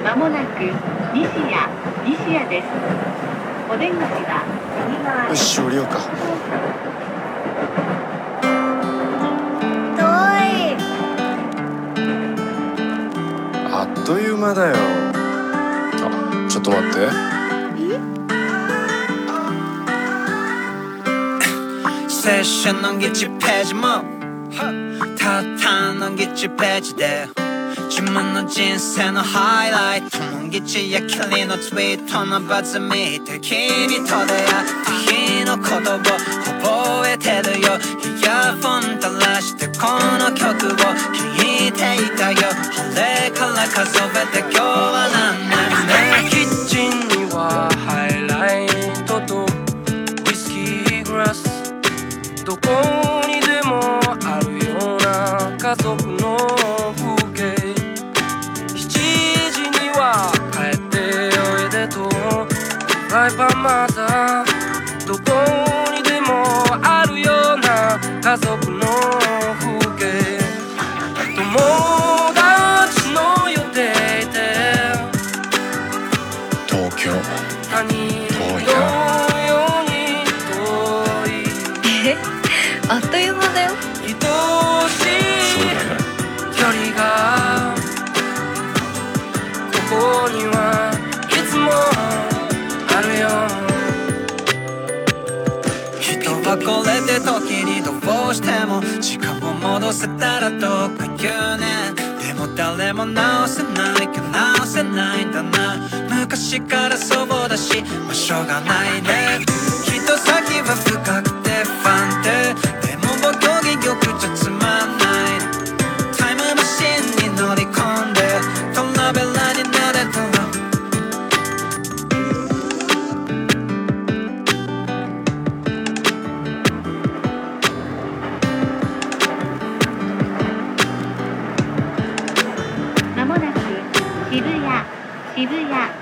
西谷西谷です。お出口は右側。よし降りようか。遠い。あっという間だよ。あちょっと待って。セ ッションの1ページもたったの1ページで自分の人生のハイライトの1やきりのツイートのバズ見て君と出会った日のことを覚えてるよ。イヤフォン垂らしてこの曲を聴いていたよ。あれから数えて今日は何年目キッチンにはハイライトとウイスキーグラス。どこフライパンまだどこにでもあるような家族の風景。友達の予定で東京。他人の遠いように遠い？え？あっという間だよ人はこれで時にどうしても時間を戻せたらとか言うねでも誰も直せないか直せないんだな。昔からそうだしまあしょうがないね。谷渋谷